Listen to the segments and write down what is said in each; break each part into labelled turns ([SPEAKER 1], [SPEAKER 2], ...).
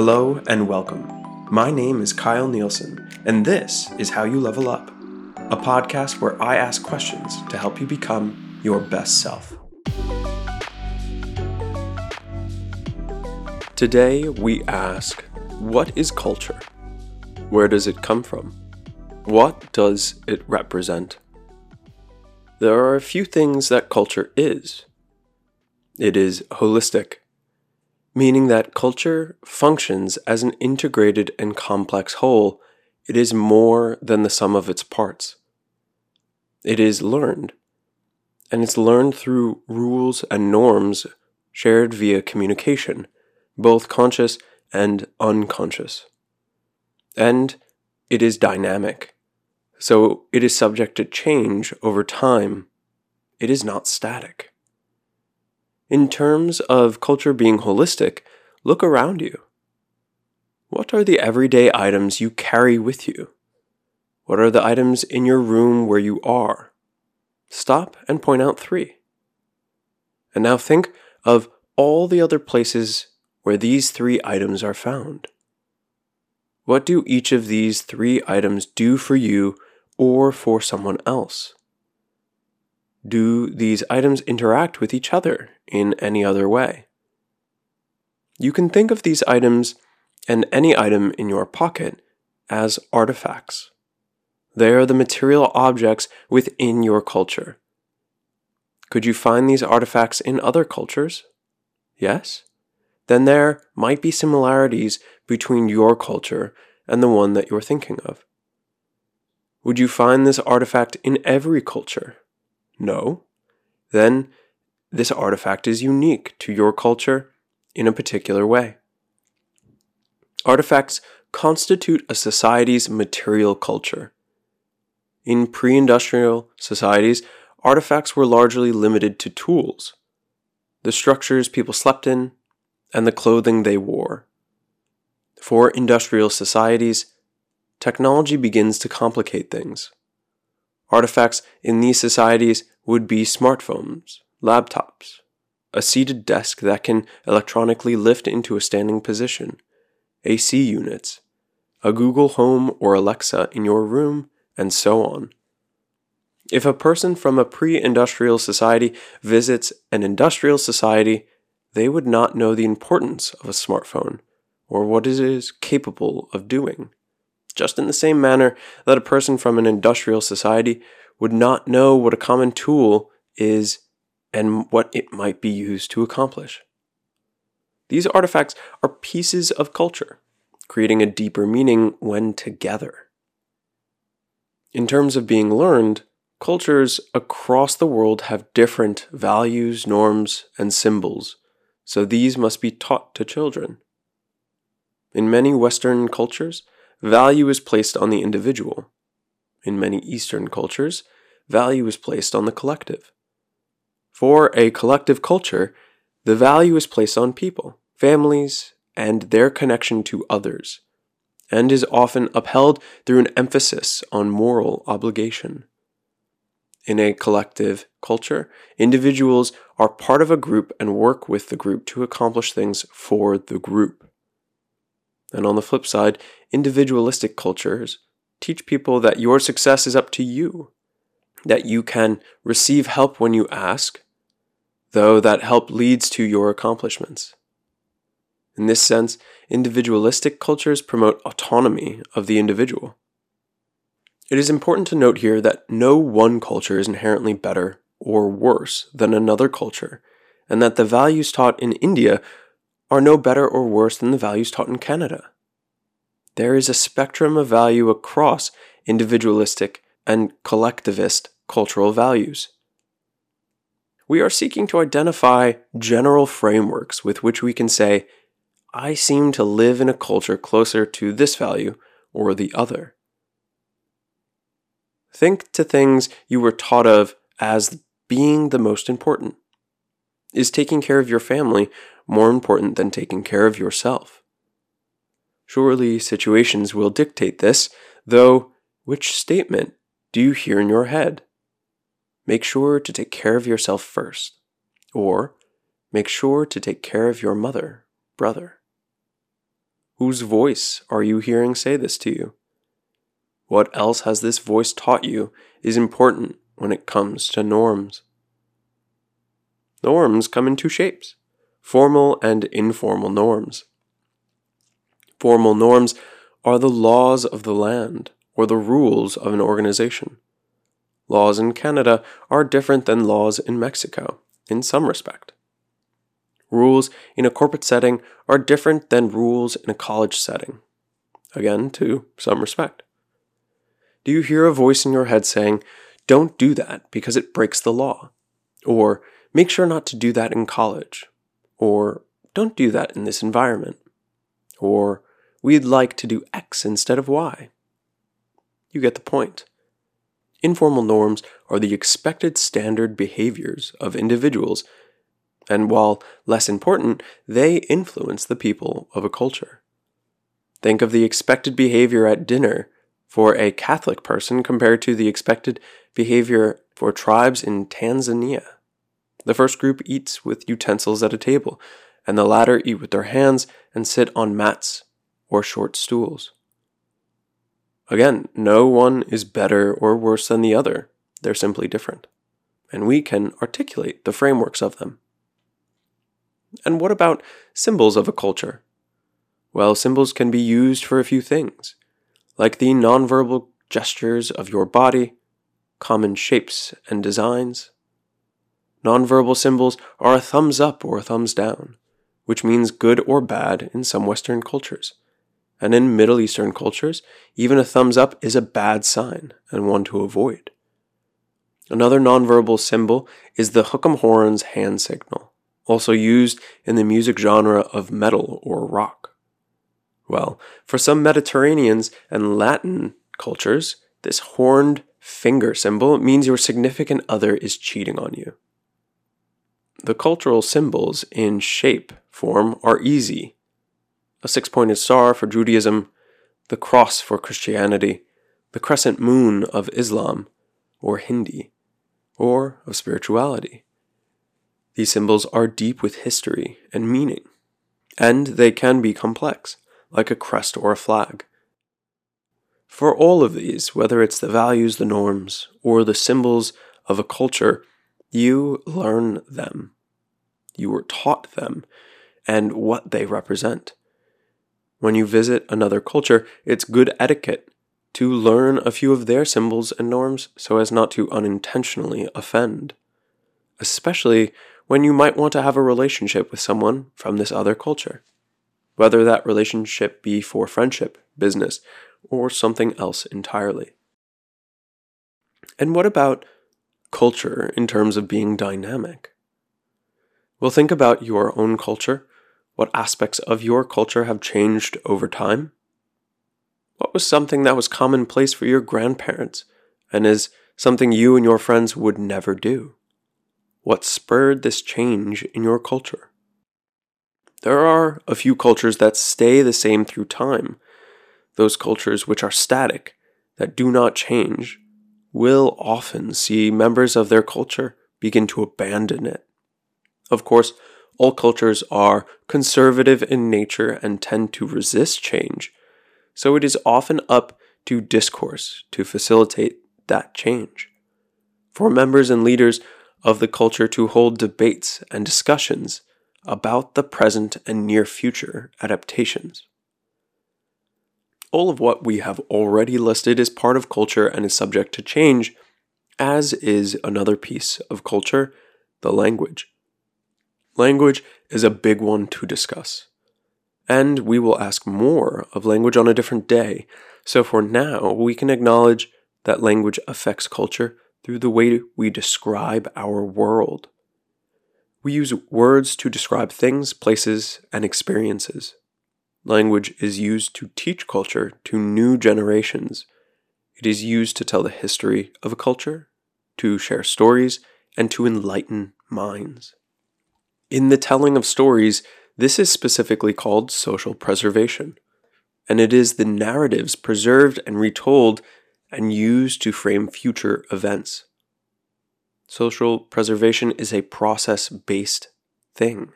[SPEAKER 1] Hello and welcome. My name is Kyle Nielsen, and this is How You Level Up, a podcast where I ask questions to help you become your best self. Today, we ask What is culture? Where does it come from? What does it represent? There are a few things that culture is. It is holistic meaning that culture functions as an integrated and complex whole. It is more than the sum of its parts. It is learned, and it's learned through rules and norms shared via communication, both conscious and unconscious. And it is dynamic, so it is subject to change over time. It is not static. In terms of culture being holistic, look around you. What are the everyday items you carry with you? What are the items in your room where you are? Stop and point out three. And now think of all the other places where these three items are found. What do each of these three items do for you or for someone else? Do these items interact with each other in any other way? You can think of these items and any item in your pocket as artifacts. They are the material objects within your culture. Could you find these artifacts in other cultures? Yes? Then there might be similarities between your culture and the one that you're thinking of. Would you find this artifact in every culture? No. Then this artifact is unique to your culture in a particular way. Artifacts constitute a society's material culture. In pre industrial societies, artifacts were largely limited to tools, the structures people slept in, and the clothing they wore. For industrial societies, technology begins to complicate things. Artifacts in these societies would be smartphones, laptops, a seated desk that can electronically lift into a standing position, AC units, a Google Home or Alexa in your room, and so on. If a person from a pre industrial society visits an industrial society, they would not know the importance of a smartphone or what it is capable of doing just in the same manner that a person from an industrial society would not know what a common tool is and what it might be used to accomplish. These artifacts are pieces of culture, creating a deeper meaning when together. In terms of being learned, cultures across the world have different values, norms, and symbols, so these must be taught to children. In many Western cultures, value is placed on the individual. In many Eastern cultures, value is placed on the collective. For a collective culture, the value is placed on people, families, and their connection to others, and is often upheld through an emphasis on moral obligation. In a collective culture, individuals are part of a group and work with the group to accomplish things for the group. And on the flip side, individualistic cultures teach people that your success is up to you, that you can receive help when you ask, though that help leads to your accomplishments. In this sense, individualistic cultures promote autonomy of the individual. It is important to note here that no one culture is inherently better or worse than another culture, and that the values taught in India are no better or worse than the values taught in Canada. There is a spectrum of value across individualistic and collectivist cultural values. We are seeking to identify general frameworks with which we can say, I seem to live in a culture closer to this value or the other. Think to things you were taught of as being the most important. Is taking care of your family more important than taking care of yourself? Surely situations will dictate this, though which statement do you hear in your head? Make sure to take care of yourself first. Or make sure to take care of your mother, brother. Whose voice are you hearing say this to you? What else has this voice taught you is important when it comes to norms? Norms come in two shapes formal and informal norms. Formal norms are the laws of the land or the rules of an organization. Laws in Canada are different than laws in Mexico in some respect. Rules in a corporate setting are different than rules in a college setting, again, to some respect. Do you hear a voice in your head saying, Don't do that because it breaks the law? Or, Make sure not to do that in college? Or, Don't do that in this environment? Or, We'd like to do X instead of Y? You get the point. Informal norms are the expected standard behaviors of individuals, and while less important, they influence the people of a culture. Think of the expected behavior at dinner for a Catholic person compared to the expected behavior for tribes in Tanzania. The first group eats with utensils at a table, and the latter eat with their hands and sit on mats or short stools. Again, no one is better or worse than the other. They're simply different. And we can articulate the frameworks of them. And what about symbols of a culture? Well, symbols can be used for a few things like the nonverbal gestures of your body, common shapes and designs. Nonverbal symbols are a thumbs up or a thumbs down, which means good or bad in some Western cultures. And in Middle Eastern cultures, even a thumbs up is a bad sign and one to avoid. Another nonverbal symbol is the hook'em horns hand signal, also used in the music genre of metal or rock. Well, for some Mediterraneans and Latin cultures, this horned finger symbol means your significant other is cheating on you. The cultural symbols in shape form are easy. A six pointed star for Judaism, the cross for Christianity, the crescent moon of Islam, or Hindi, or of spirituality. These symbols are deep with history and meaning, and they can be complex like a crest or a flag. For all of these, whether it's the values, the norms, or the symbols of a culture, you learn them. You were taught them and what they represent. When you visit another culture, it's good etiquette to learn a few of their symbols and norms so as not to unintentionally offend, especially when you might want to have a relationship with someone from this other culture whether that relationship be for friendship, business, or something else entirely. And what about culture in terms of being dynamic? Well, think about your own culture. What aspects of your culture have changed over time? What was something that was commonplace for your grandparents and is something you and your friends would never do? What spurred this change in your culture? There are a few cultures that stay the same through time. Those cultures which are static, that do not change, will often see members of their culture begin to abandon it. Of course, all cultures are conservative in nature and tend to resist change, so it is often up to discourse to facilitate that change. For members and leaders of the culture to hold debates and discussions about the present and near future adaptations. All of what we have already listed is part of culture and is subject to change, as is another piece of culture, the language. Language is a big one to discuss. And we will ask more of language on a different day, so for now, we can acknowledge that language affects culture through the way we describe our world. We use words to describe things, places, and experiences. Language is used to teach culture to new generations. It is used to tell the history of a culture, to share stories, and to enlighten minds. In the telling of stories, this is specifically called social preservation, and it is the narratives preserved and retold and used to frame future events. Social preservation is a process based thing.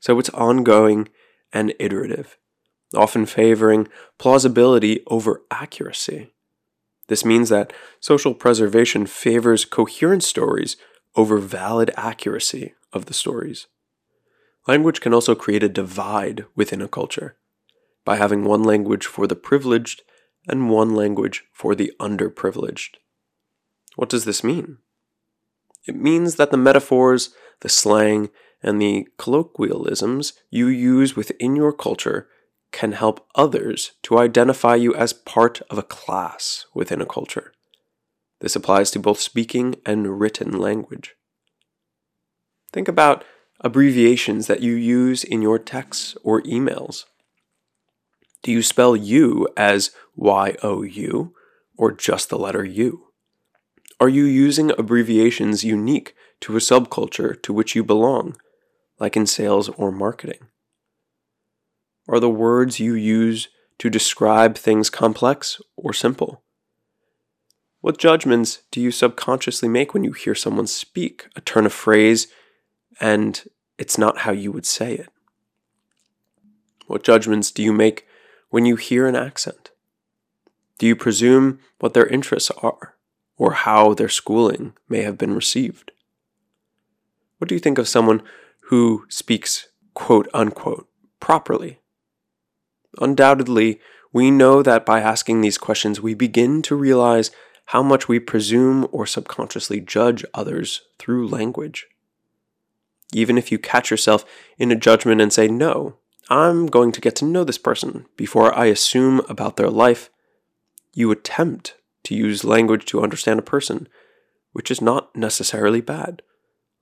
[SPEAKER 1] So it's ongoing and iterative. Often favoring plausibility over accuracy. This means that social preservation favors coherent stories over valid accuracy of the stories. Language can also create a divide within a culture by having one language for the privileged and one language for the underprivileged. What does this mean? It means that the metaphors, the slang, and the colloquialisms you use within your culture can help others to identify you as part of a class within a culture. This applies to both speaking and written language. Think about abbreviations that you use in your texts or emails. Do you spell you as Y O U or just the letter U? Are you using abbreviations unique to a subculture to which you belong, like in sales or marketing? Are the words you use to describe things complex or simple? What judgments do you subconsciously make when you hear someone speak a turn of phrase and it's not how you would say it? What judgments do you make when you hear an accent? Do you presume what their interests are or how their schooling may have been received? What do you think of someone who speaks quote unquote properly? Undoubtedly, we know that by asking these questions, we begin to realize how much we presume or subconsciously judge others through language. Even if you catch yourself in a judgment and say, No, I'm going to get to know this person before I assume about their life, you attempt to use language to understand a person, which is not necessarily bad.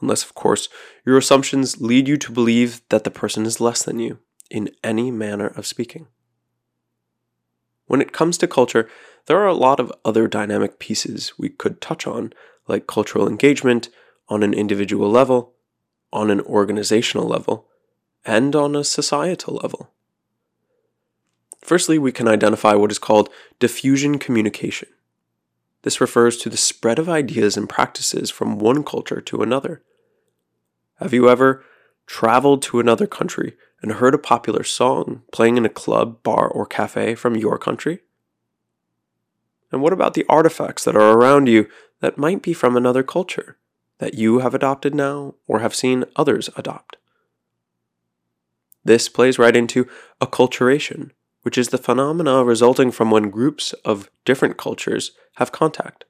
[SPEAKER 1] Unless, of course, your assumptions lead you to believe that the person is less than you in any manner of speaking. When it comes to culture, there are a lot of other dynamic pieces we could touch on, like cultural engagement on an individual level, on an organizational level, and on a societal level. Firstly, we can identify what is called diffusion communication. This refers to the spread of ideas and practices from one culture to another. Have you ever traveled to another country and heard a popular song playing in a club, bar, or cafe from your country? And what about the artifacts that are around you that might be from another culture that you have adopted now or have seen others adopt? This plays right into acculturation, which is the phenomena resulting from when groups of different cultures have contact.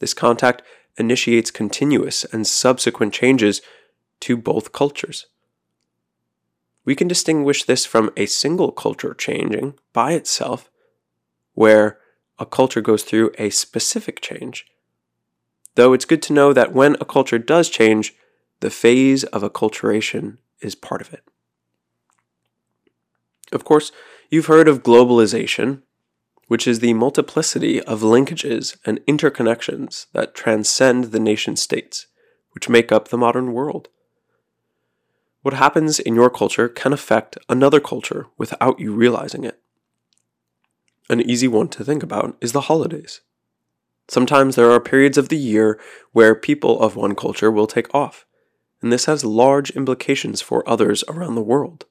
[SPEAKER 1] This contact initiates continuous and subsequent changes to both cultures. We can distinguish this from a single culture changing by itself, where a culture goes through a specific change. Though it's good to know that when a culture does change, the phase of acculturation is part of it. Of course, you've heard of globalization, which is the multiplicity of linkages and interconnections that transcend the nation states, which make up the modern world. What happens in your culture can affect another culture without you realizing it. An easy one to think about is the holidays. Sometimes there are periods of the year where people of one culture will take off, and this has large implications for others around the world.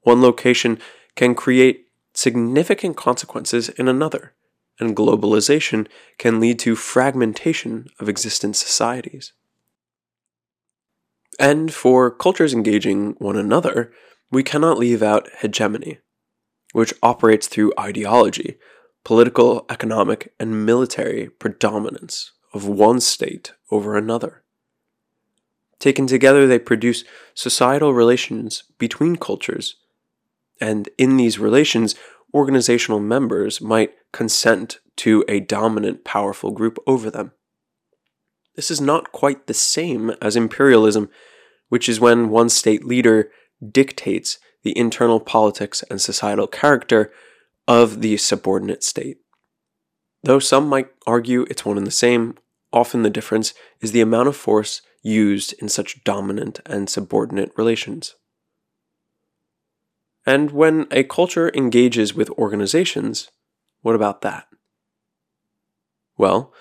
[SPEAKER 1] One location can create significant consequences in another, and globalization can lead to fragmentation of existing societies. And for cultures engaging one another, we cannot leave out hegemony, which operates through ideology, political, economic, and military predominance of one state over another. Taken together, they produce societal relations between cultures, and in these relations, organizational members might consent to a dominant, powerful group over them. This is not quite the same as imperialism, which is when one state leader dictates the internal politics and societal character of the subordinate state. Though some might argue it's one and the same, often the difference is the amount of force used in such dominant and subordinate relations. And when a culture engages with organizations, what about that? Well,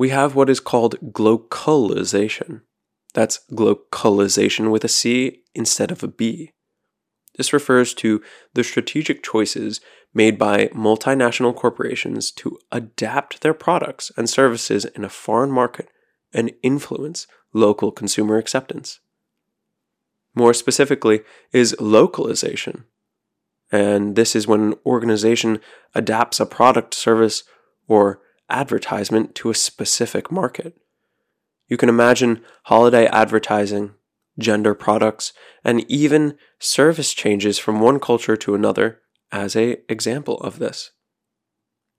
[SPEAKER 1] we have what is called glocalization. That's glocalization with a C instead of a B. This refers to the strategic choices made by multinational corporations to adapt their products and services in a foreign market and influence local consumer acceptance. More specifically, is localization. And this is when an organization adapts a product, service, or advertisement to a specific market. You can imagine holiday advertising, gender products, and even service changes from one culture to another as a example of this.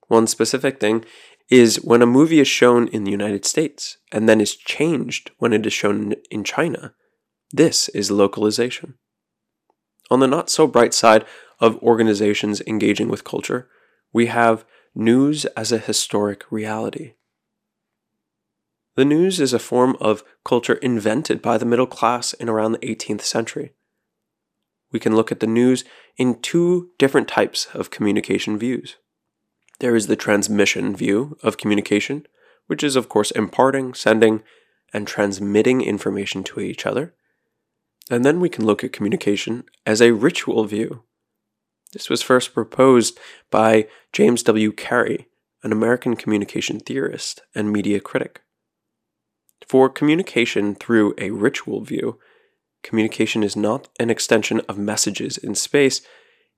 [SPEAKER 1] One specific thing is when a movie is shown in the United States and then is changed when it is shown in China. This is localization. On the not so bright side of organizations engaging with culture, we have news as a historic reality. The news is a form of culture invented by the middle class in around the 18th century. We can look at the news in two different types of communication views. There is the transmission view of communication, which is, of course, imparting, sending, and transmitting information to each other. And then we can look at communication as a ritual view. This was first proposed by James W. Carey, an American communication theorist and media critic. For communication through a ritual view, communication is not an extension of messages in space,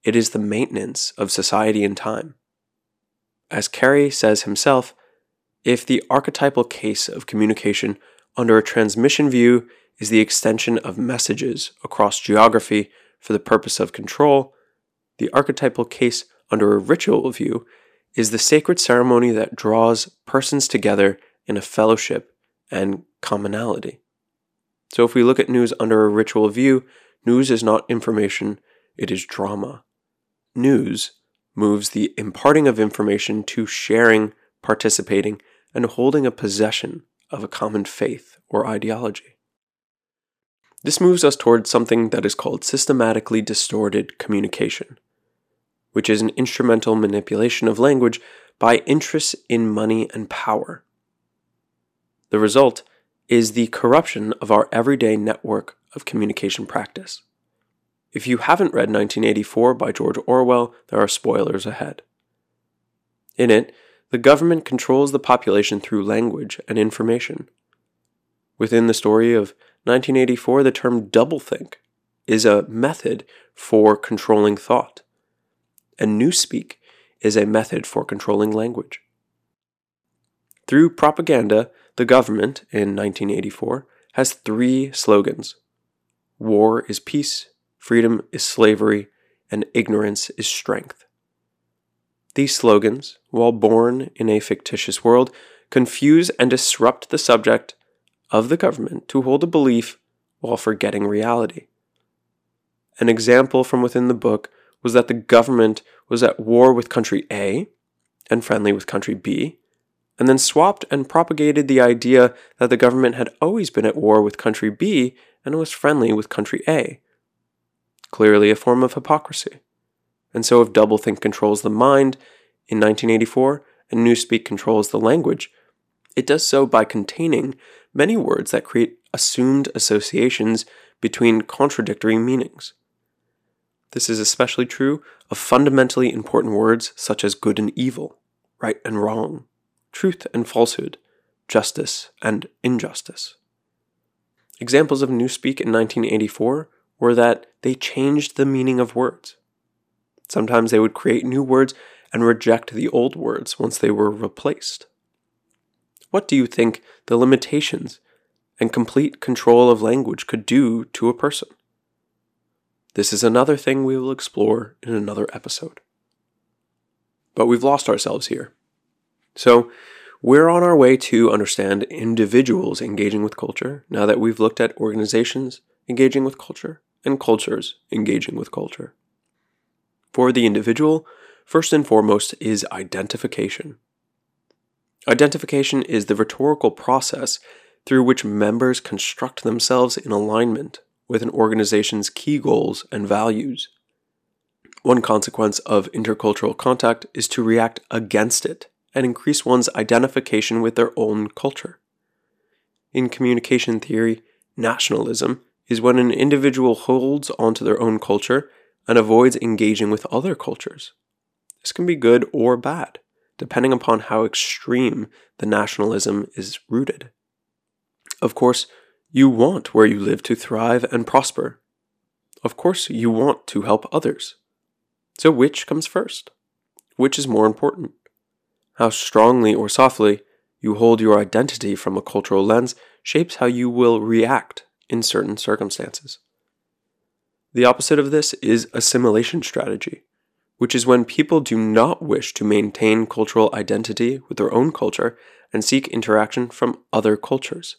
[SPEAKER 1] it is the maintenance of society in time. As Carey says himself, if the archetypal case of communication under a transmission view is the extension of messages across geography for the purpose of control, the archetypal case under a ritual view is the sacred ceremony that draws persons together in a fellowship and commonality. So if we look at news under a ritual view, news is not information, it is drama. News moves the imparting of information to sharing, participating, and holding a possession of a common faith or ideology. This moves us towards something that is called systematically distorted communication, which is an instrumental manipulation of language by interests in money and power. The result is the corruption of our everyday network of communication practice. If you haven't read 1984 by George Orwell, there are spoilers ahead. In it, the government controls the population through language and information. Within the story of 1984, the term doublethink is a method for controlling thought, and newspeak is a method for controlling language. Through propaganda, the government, in 1984, has three slogans War is peace, freedom is slavery, and ignorance is strength. These slogans, while born in a fictitious world, confuse and disrupt the subject of the government to hold a belief while forgetting reality. An example from within the book was that the government was at war with country A and friendly with country B, and then swapped and propagated the idea that the government had always been at war with country B and was friendly with country A. Clearly a form of hypocrisy. And so if doublethink controls the mind in 1984 and Newspeak controls the language, it does so by containing many words that create assumed associations between contradictory meanings. This is especially true of fundamentally important words such as good and evil, right and wrong, truth and falsehood, justice and injustice. Examples of Newspeak in 1984 were that they changed the meaning of words. Sometimes they would create new words and reject the old words once they were replaced. What do you think the limitations and complete control of language could do to a person? This is another thing we will explore in another episode. But we've lost ourselves here. So, we're on our way to understand individuals engaging with culture now that we've looked at organizations engaging with culture and cultures engaging with culture. For the individual, first and foremost is identification. Identification is the rhetorical process through which members construct themselves in alignment with an organization's key goals and values. One consequence of intercultural contact is to react against it and increase one's identification with their own culture. In communication theory, nationalism is when an individual holds onto their own culture and avoids engaging with other cultures. This can be good or bad, depending upon how extreme the nationalism is rooted. Of course, you want where you live to thrive and prosper. Of course, you want to help others. So, which comes first? Which is more important? How strongly or softly you hold your identity from a cultural lens shapes how you will react in certain circumstances. The opposite of this is assimilation strategy, which is when people do not wish to maintain cultural identity with their own culture and seek interaction from other cultures.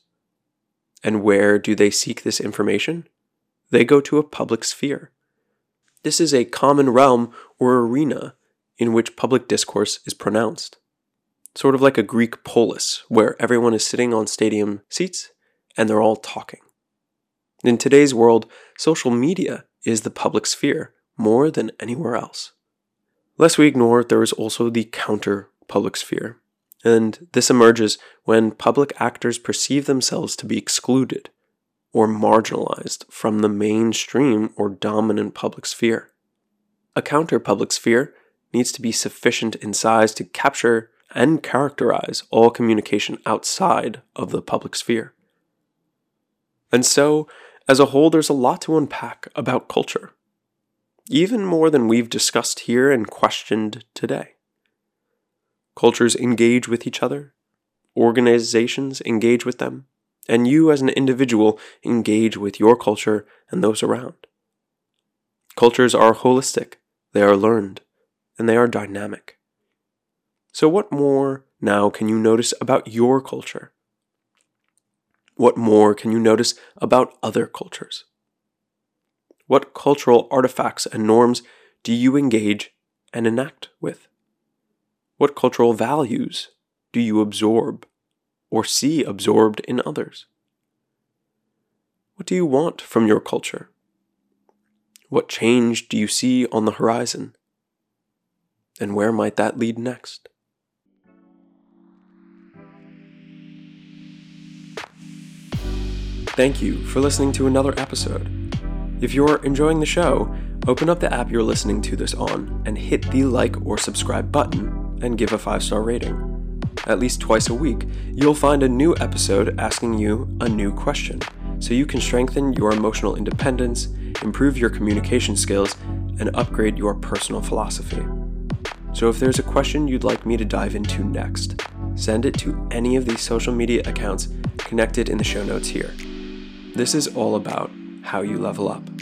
[SPEAKER 1] And where do they seek this information? They go to a public sphere. This is a common realm or arena in which public discourse is pronounced. Sort of like a Greek polis, where everyone is sitting on stadium seats and they're all talking. In today's world, social media is the public sphere more than anywhere else. Lest we ignore, there is also the counter public sphere, and this emerges when public actors perceive themselves to be excluded or marginalized from the mainstream or dominant public sphere. A counter public sphere needs to be sufficient in size to capture and characterize all communication outside of the public sphere. And so, as a whole, there's a lot to unpack about culture, even more than we've discussed here and questioned today. Cultures engage with each other, organizations engage with them, and you as an individual engage with your culture and those around. Cultures are holistic, they are learned, and they are dynamic. So, what more now can you notice about your culture? What more can you notice about other cultures? What cultural artifacts and norms do you engage and enact with? What cultural values do you absorb or see absorbed in others? What do you want from your culture? What change do you see on the horizon? And where might that lead next? Thank you for listening to another episode. If you're enjoying the show, open up the app you're listening to this on and hit the like or subscribe button and give a five star rating. At least twice a week, you'll find a new episode asking you a new question so you can strengthen your emotional independence, improve your communication skills, and upgrade your personal philosophy. So if there's a question you'd like me to dive into next, send it to any of these social media accounts connected in the show notes here. This is all about how you level up.